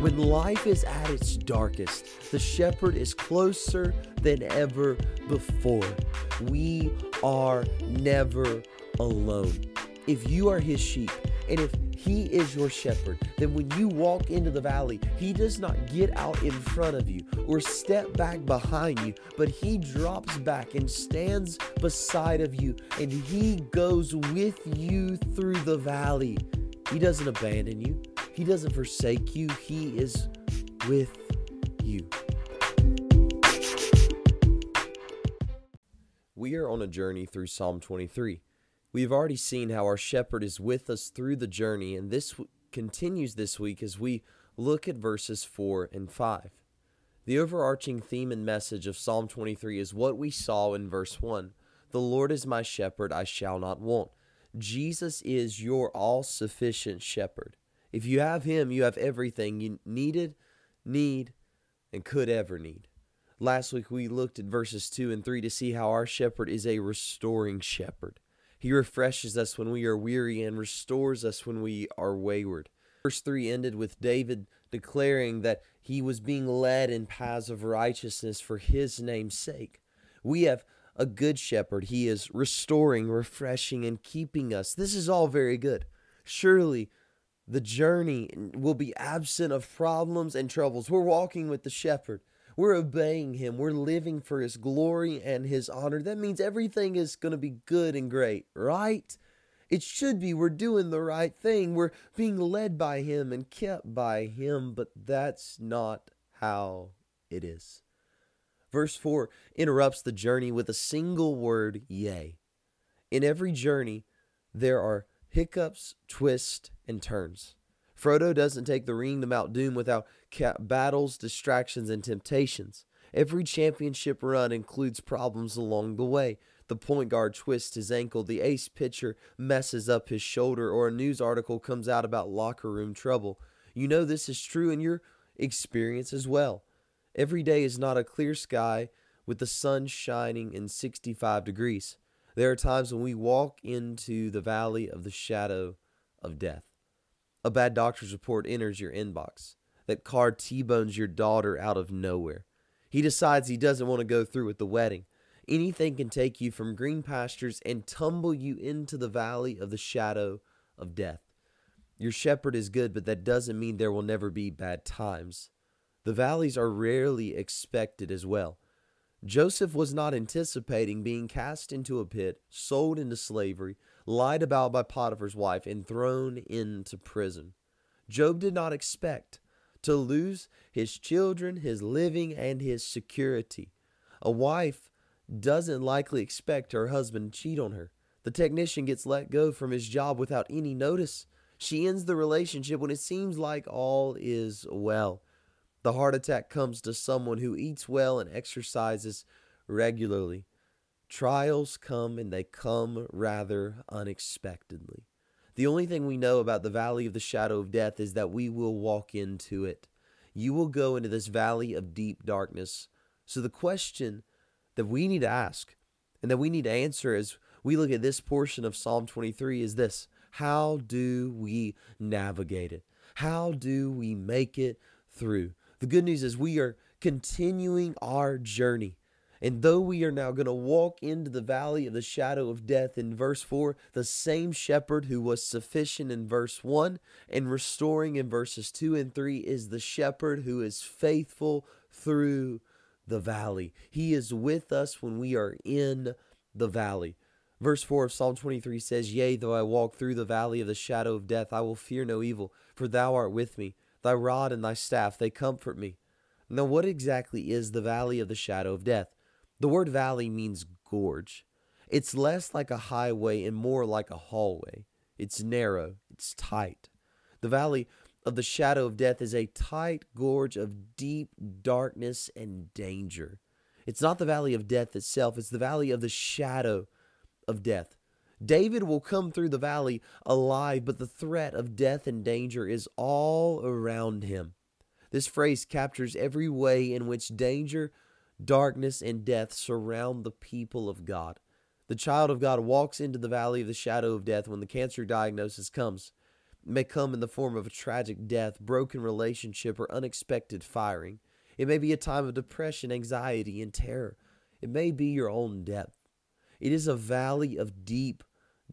When life is at its darkest, the shepherd is closer than ever before. We are never alone. If you are his sheep, and if he is your shepherd, then when you walk into the valley, he does not get out in front of you or step back behind you, but he drops back and stands beside of you and he goes with you through the valley. He doesn't abandon you. He doesn't forsake you. He is with you. We are on a journey through Psalm 23. We have already seen how our shepherd is with us through the journey, and this w- continues this week as we look at verses 4 and 5. The overarching theme and message of Psalm 23 is what we saw in verse 1 The Lord is my shepherd, I shall not want. Jesus is your all sufficient shepherd. If you have him, you have everything you needed, need, and could ever need. Last week we looked at verses 2 and 3 to see how our shepherd is a restoring shepherd. He refreshes us when we are weary and restores us when we are wayward. Verse 3 ended with David declaring that he was being led in paths of righteousness for his name's sake. We have a good shepherd. He is restoring, refreshing, and keeping us. This is all very good. Surely the journey will be absent of problems and troubles. We're walking with the shepherd. We're obeying him. We're living for his glory and his honor. That means everything is going to be good and great, right? It should be. We're doing the right thing. We're being led by him and kept by him, but that's not how it is. Verse 4 interrupts the journey with a single word, yea. In every journey, there are hiccups, twists, and turns. Frodo doesn't take the ring to Mount Doom without battles, distractions, and temptations. Every championship run includes problems along the way. The point guard twists his ankle, the ace pitcher messes up his shoulder, or a news article comes out about locker room trouble. You know this is true in your experience as well. Every day is not a clear sky with the sun shining in 65 degrees. There are times when we walk into the valley of the shadow of death. A bad doctor's report enters your inbox. That car T bones your daughter out of nowhere. He decides he doesn't want to go through with the wedding. Anything can take you from green pastures and tumble you into the valley of the shadow of death. Your shepherd is good, but that doesn't mean there will never be bad times. The valleys are rarely expected as well. Joseph was not anticipating being cast into a pit, sold into slavery, lied about by Potiphar's wife, and thrown into prison. Job did not expect to lose his children, his living, and his security. A wife doesn't likely expect her husband to cheat on her. The technician gets let go from his job without any notice. She ends the relationship when it seems like all is well. The heart attack comes to someone who eats well and exercises regularly. Trials come and they come rather unexpectedly. The only thing we know about the valley of the shadow of death is that we will walk into it. You will go into this valley of deep darkness. So, the question that we need to ask and that we need to answer as we look at this portion of Psalm 23 is this How do we navigate it? How do we make it through? The good news is we are continuing our journey. And though we are now going to walk into the valley of the shadow of death in verse 4, the same shepherd who was sufficient in verse 1 and restoring in verses 2 and 3 is the shepherd who is faithful through the valley. He is with us when we are in the valley. Verse 4 of Psalm 23 says, Yea, though I walk through the valley of the shadow of death, I will fear no evil, for thou art with me. Thy rod and thy staff, they comfort me. Now, what exactly is the valley of the shadow of death? The word valley means gorge. It's less like a highway and more like a hallway. It's narrow, it's tight. The valley of the shadow of death is a tight gorge of deep darkness and danger. It's not the valley of death itself, it's the valley of the shadow of death. David will come through the valley alive, but the threat of death and danger is all around him. This phrase captures every way in which danger, darkness, and death surround the people of God. The child of God walks into the valley of the shadow of death when the cancer diagnosis comes. It may come in the form of a tragic death, broken relationship, or unexpected firing. It may be a time of depression, anxiety, and terror. It may be your own depth. It is a valley of deep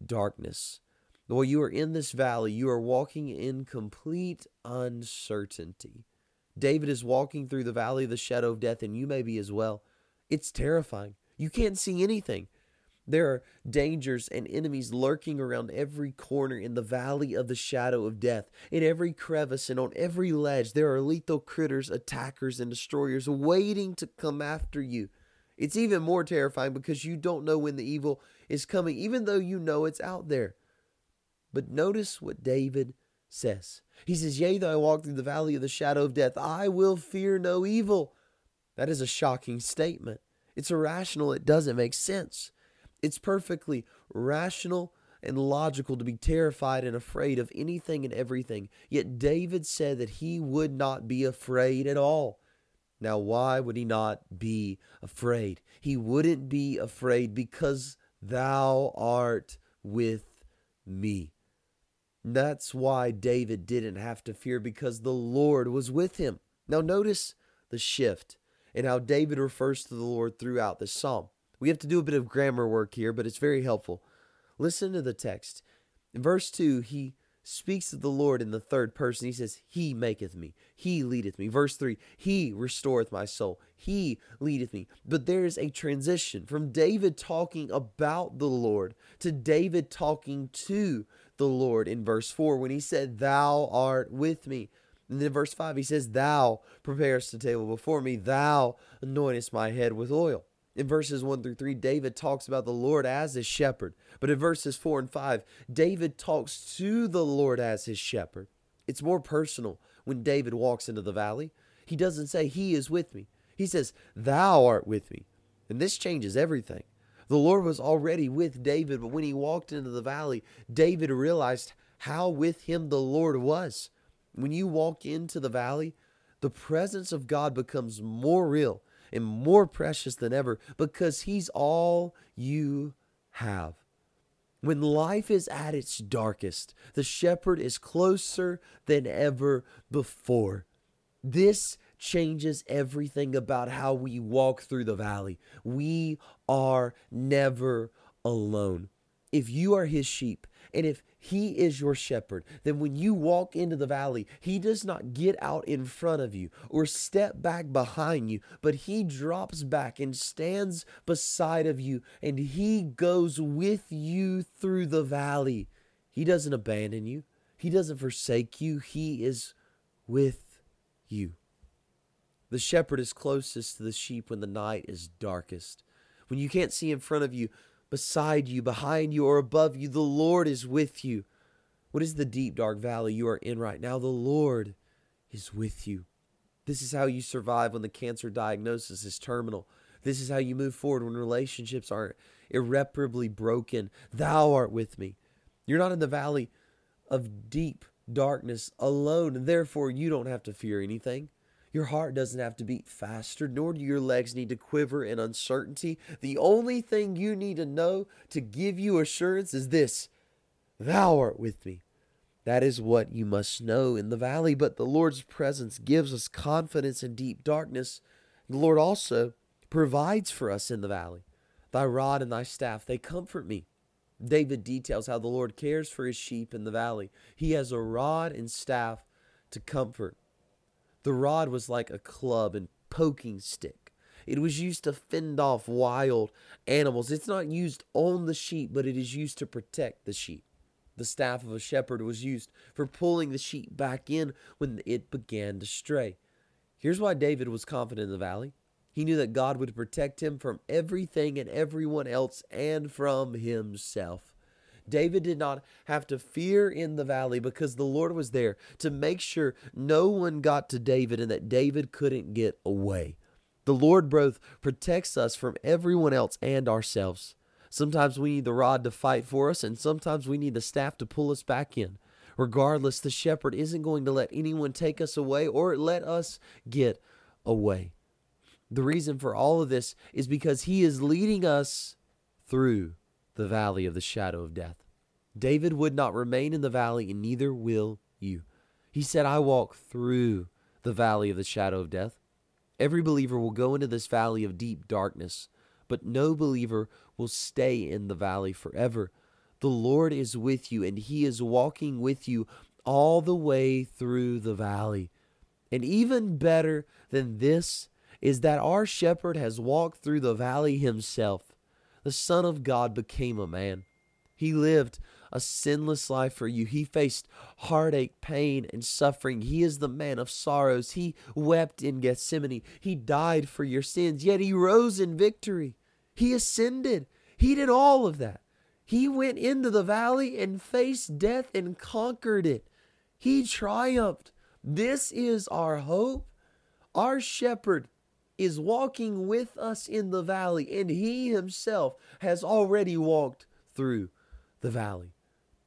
darkness. While you are in this valley, you are walking in complete uncertainty. David is walking through the valley of the shadow of death, and you may be as well. It's terrifying. You can't see anything. There are dangers and enemies lurking around every corner in the valley of the shadow of death. In every crevice and on every ledge, there are lethal critters, attackers, and destroyers waiting to come after you. It's even more terrifying because you don't know when the evil is coming, even though you know it's out there. But notice what David says. He says, Yea, though I walk through the valley of the shadow of death, I will fear no evil. That is a shocking statement. It's irrational. It doesn't make sense. It's perfectly rational and logical to be terrified and afraid of anything and everything. Yet David said that he would not be afraid at all. Now, why would he not be afraid? He wouldn't be afraid because thou art with me. That's why David didn't have to fear because the Lord was with him. Now, notice the shift and how David refers to the Lord throughout this psalm. We have to do a bit of grammar work here, but it's very helpful. Listen to the text. In verse 2, he speaks of the Lord in the third person. He says, He maketh me, He leadeth me. Verse 3, He restoreth my soul, He leadeth me. But there is a transition from David talking about the Lord to David talking to the Lord in verse 4 when he said, Thou art with me. And then verse 5, he says, Thou preparest the table before me, Thou anointest my head with oil. In verses 1 through 3, David talks about the Lord as his shepherd. But in verses 4 and 5, David talks to the Lord as his shepherd. It's more personal when David walks into the valley. He doesn't say, He is with me. He says, Thou art with me. And this changes everything. The Lord was already with David, but when he walked into the valley, David realized how with him the Lord was. When you walk into the valley, the presence of God becomes more real and more precious than ever because He's all you have. When life is at its darkest, the shepherd is closer than ever before. This changes everything about how we walk through the valley. We are never alone. If you are his sheep and if he is your shepherd, then when you walk into the valley, he does not get out in front of you or step back behind you, but he drops back and stands beside of you and he goes with you through the valley. He doesn't abandon you. He doesn't forsake you. He is with you. The shepherd is closest to the sheep when the night is darkest. When you can't see in front of you, beside you, behind you, or above you. The Lord is with you. What is the deep, dark valley you are in right now? The Lord is with you. This is how you survive when the cancer diagnosis is terminal. This is how you move forward when relationships are irreparably broken. Thou art with me. You're not in the valley of deep darkness alone, and therefore you don't have to fear anything. Your heart doesn't have to beat faster, nor do your legs need to quiver in uncertainty. The only thing you need to know to give you assurance is this Thou art with me. That is what you must know in the valley, but the Lord's presence gives us confidence in deep darkness. The Lord also provides for us in the valley. Thy rod and thy staff, they comfort me. David details how the Lord cares for his sheep in the valley. He has a rod and staff to comfort. The rod was like a club and poking stick. It was used to fend off wild animals. It's not used on the sheep, but it is used to protect the sheep. The staff of a shepherd was used for pulling the sheep back in when it began to stray. Here's why David was confident in the valley. He knew that God would protect him from everything and everyone else and from himself. David did not have to fear in the valley because the Lord was there to make sure no one got to David and that David couldn't get away. The Lord both protects us from everyone else and ourselves. Sometimes we need the rod to fight for us, and sometimes we need the staff to pull us back in. Regardless, the shepherd isn't going to let anyone take us away or let us get away. The reason for all of this is because he is leading us through the valley of the shadow of death. David would not remain in the valley, and neither will you. He said, I walk through the valley of the shadow of death. Every believer will go into this valley of deep darkness, but no believer will stay in the valley forever. The Lord is with you, and He is walking with you all the way through the valley. And even better than this is that our shepherd has walked through the valley himself. The Son of God became a man. He lived a sinless life for you. He faced heartache, pain, and suffering. He is the man of sorrows. He wept in Gethsemane. He died for your sins, yet he rose in victory. He ascended. He did all of that. He went into the valley and faced death and conquered it. He triumphed. This is our hope. Our shepherd is walking with us in the valley, and he himself has already walked through the valley.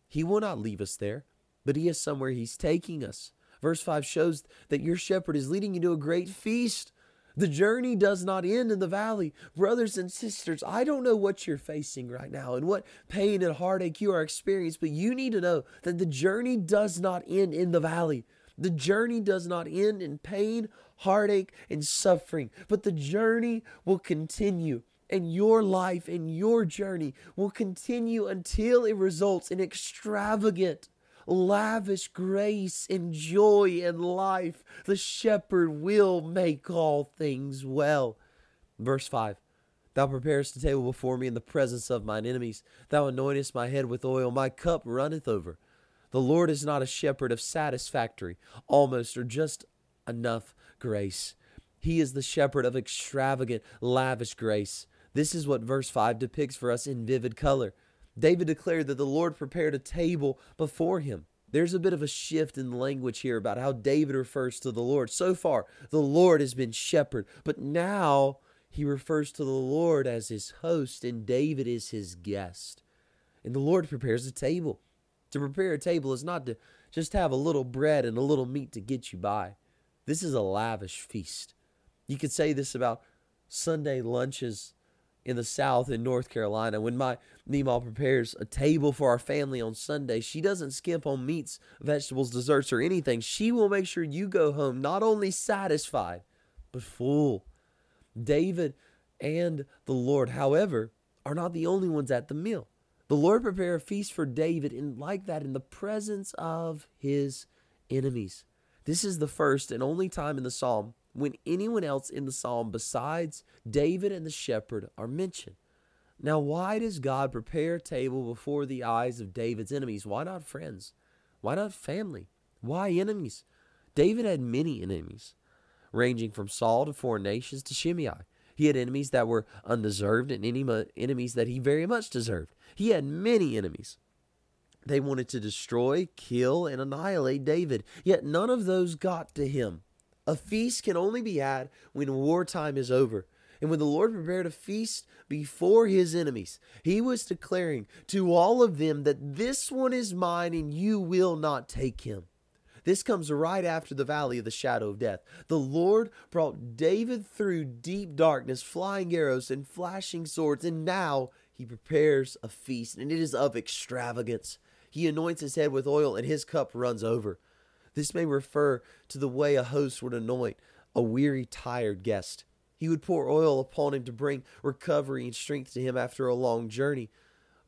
He will not leave us there, but he is somewhere he's taking us. Verse 5 shows that your shepherd is leading you to a great feast. The journey does not end in the valley. Brothers and sisters, I don't know what you're facing right now and what pain and heartache you are experiencing, but you need to know that the journey does not end in the valley. The journey does not end in pain, heartache, and suffering, but the journey will continue. And your life and your journey will continue until it results in extravagant, lavish grace and joy and life. The shepherd will make all things well. Verse 5 Thou preparest a table before me in the presence of mine enemies. Thou anointest my head with oil, my cup runneth over. The Lord is not a shepherd of satisfactory, almost, or just enough grace. He is the shepherd of extravagant, lavish grace. This is what verse 5 depicts for us in vivid color. David declared that the Lord prepared a table before him. There's a bit of a shift in language here about how David refers to the Lord. So far, the Lord has been shepherd, but now he refers to the Lord as his host, and David is his guest. And the Lord prepares a table. To prepare a table is not to just have a little bread and a little meat to get you by. This is a lavish feast. You could say this about Sunday lunches in the South in North Carolina. When my Nima prepares a table for our family on Sunday, she doesn't skimp on meats, vegetables, desserts, or anything. She will make sure you go home not only satisfied, but full. David and the Lord, however, are not the only ones at the meal. The Lord prepare a feast for David and like that in the presence of his enemies. This is the first and only time in the psalm when anyone else in the psalm besides David and the shepherd are mentioned. Now, why does God prepare a table before the eyes of David's enemies? Why not friends? Why not family? Why enemies? David had many enemies, ranging from Saul to foreign nations to Shimei. He had enemies that were undeserved and enemies that he very much deserved. He had many enemies. They wanted to destroy, kill, and annihilate David, yet none of those got to him. A feast can only be had when wartime is over. And when the Lord prepared a feast before his enemies, he was declaring to all of them that this one is mine and you will not take him. This comes right after the valley of the shadow of death. The Lord brought David through deep darkness, flying arrows and flashing swords, and now he prepares a feast, and it is of extravagance. He anoints his head with oil, and his cup runs over. This may refer to the way a host would anoint a weary, tired guest. He would pour oil upon him to bring recovery and strength to him after a long journey.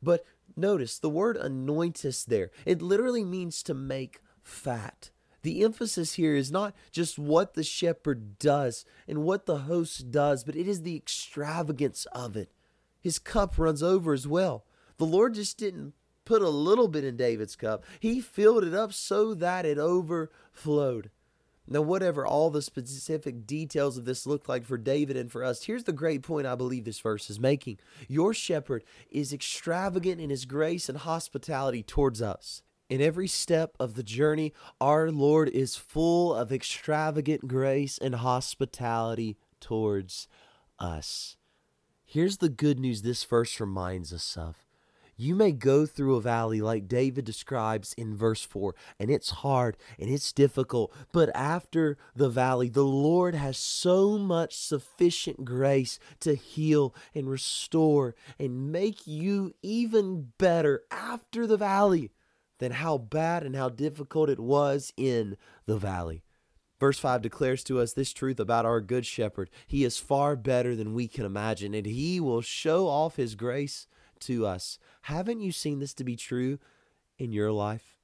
But notice the word anointest there. It literally means to make fat. The emphasis here is not just what the shepherd does and what the host does, but it is the extravagance of it. His cup runs over as well. The Lord just didn't put a little bit in David's cup. He filled it up so that it overflowed. Now, whatever all the specific details of this look like for David and for us, here's the great point I believe this verse is making. Your shepherd is extravagant in his grace and hospitality towards us. In every step of the journey, our Lord is full of extravagant grace and hospitality towards us. Here's the good news this verse reminds us of You may go through a valley like David describes in verse 4, and it's hard and it's difficult. But after the valley, the Lord has so much sufficient grace to heal and restore and make you even better after the valley than how bad and how difficult it was in the valley. Verse 5 declares to us this truth about our good shepherd. He is far better than we can imagine, and he will show off his grace to us. Haven't you seen this to be true in your life?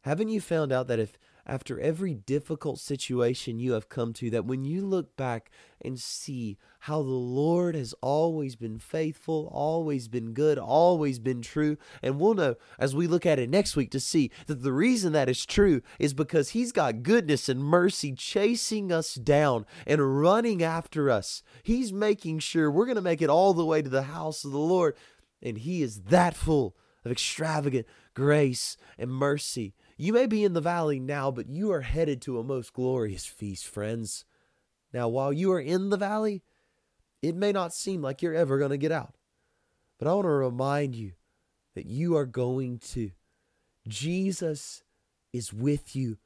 Haven't you found out that if after every difficult situation you have come to, that when you look back and see how the Lord has always been faithful, always been good, always been true, and we'll know as we look at it next week to see that the reason that is true is because He's got goodness and mercy chasing us down and running after us. He's making sure we're going to make it all the way to the house of the Lord, and He is that full of extravagant grace and mercy. You may be in the valley now, but you are headed to a most glorious feast, friends. Now, while you are in the valley, it may not seem like you're ever going to get out. But I want to remind you that you are going to. Jesus is with you,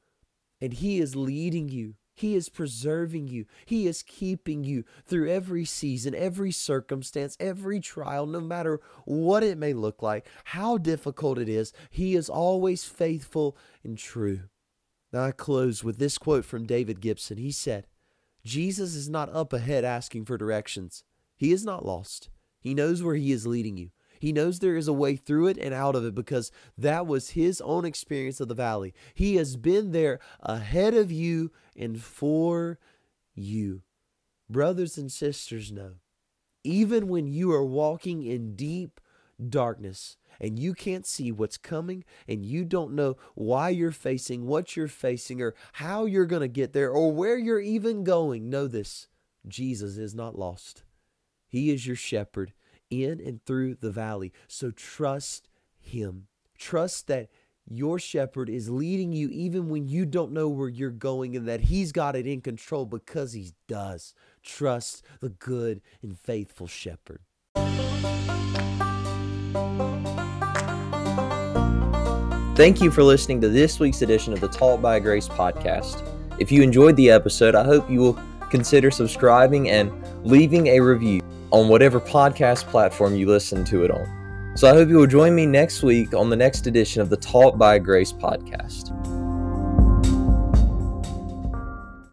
and He is leading you he is preserving you. He is keeping you through every season, every circumstance, every trial, no matter what it may look like, how difficult it is. He is always faithful and true. Now I close with this quote from David Gibson. He said, Jesus is not up ahead asking for directions. He is not lost. He knows where he is leading you. He knows there is a way through it and out of it because that was his own experience of the valley. He has been there ahead of you and for you. Brothers and sisters, know even when you are walking in deep darkness and you can't see what's coming and you don't know why you're facing what you're facing or how you're going to get there or where you're even going, know this Jesus is not lost. He is your shepherd in and through the valley. So trust Him. Trust that your shepherd is leading you even when you don't know where you're going and that He's got it in control because He does. Trust the good and faithful shepherd. Thank you for listening to this week's edition of the Taught by Grace podcast. If you enjoyed the episode, I hope you will consider subscribing and leaving a review on whatever podcast platform you listen to it on. So I hope you will join me next week on the next edition of the Taught by Grace podcast.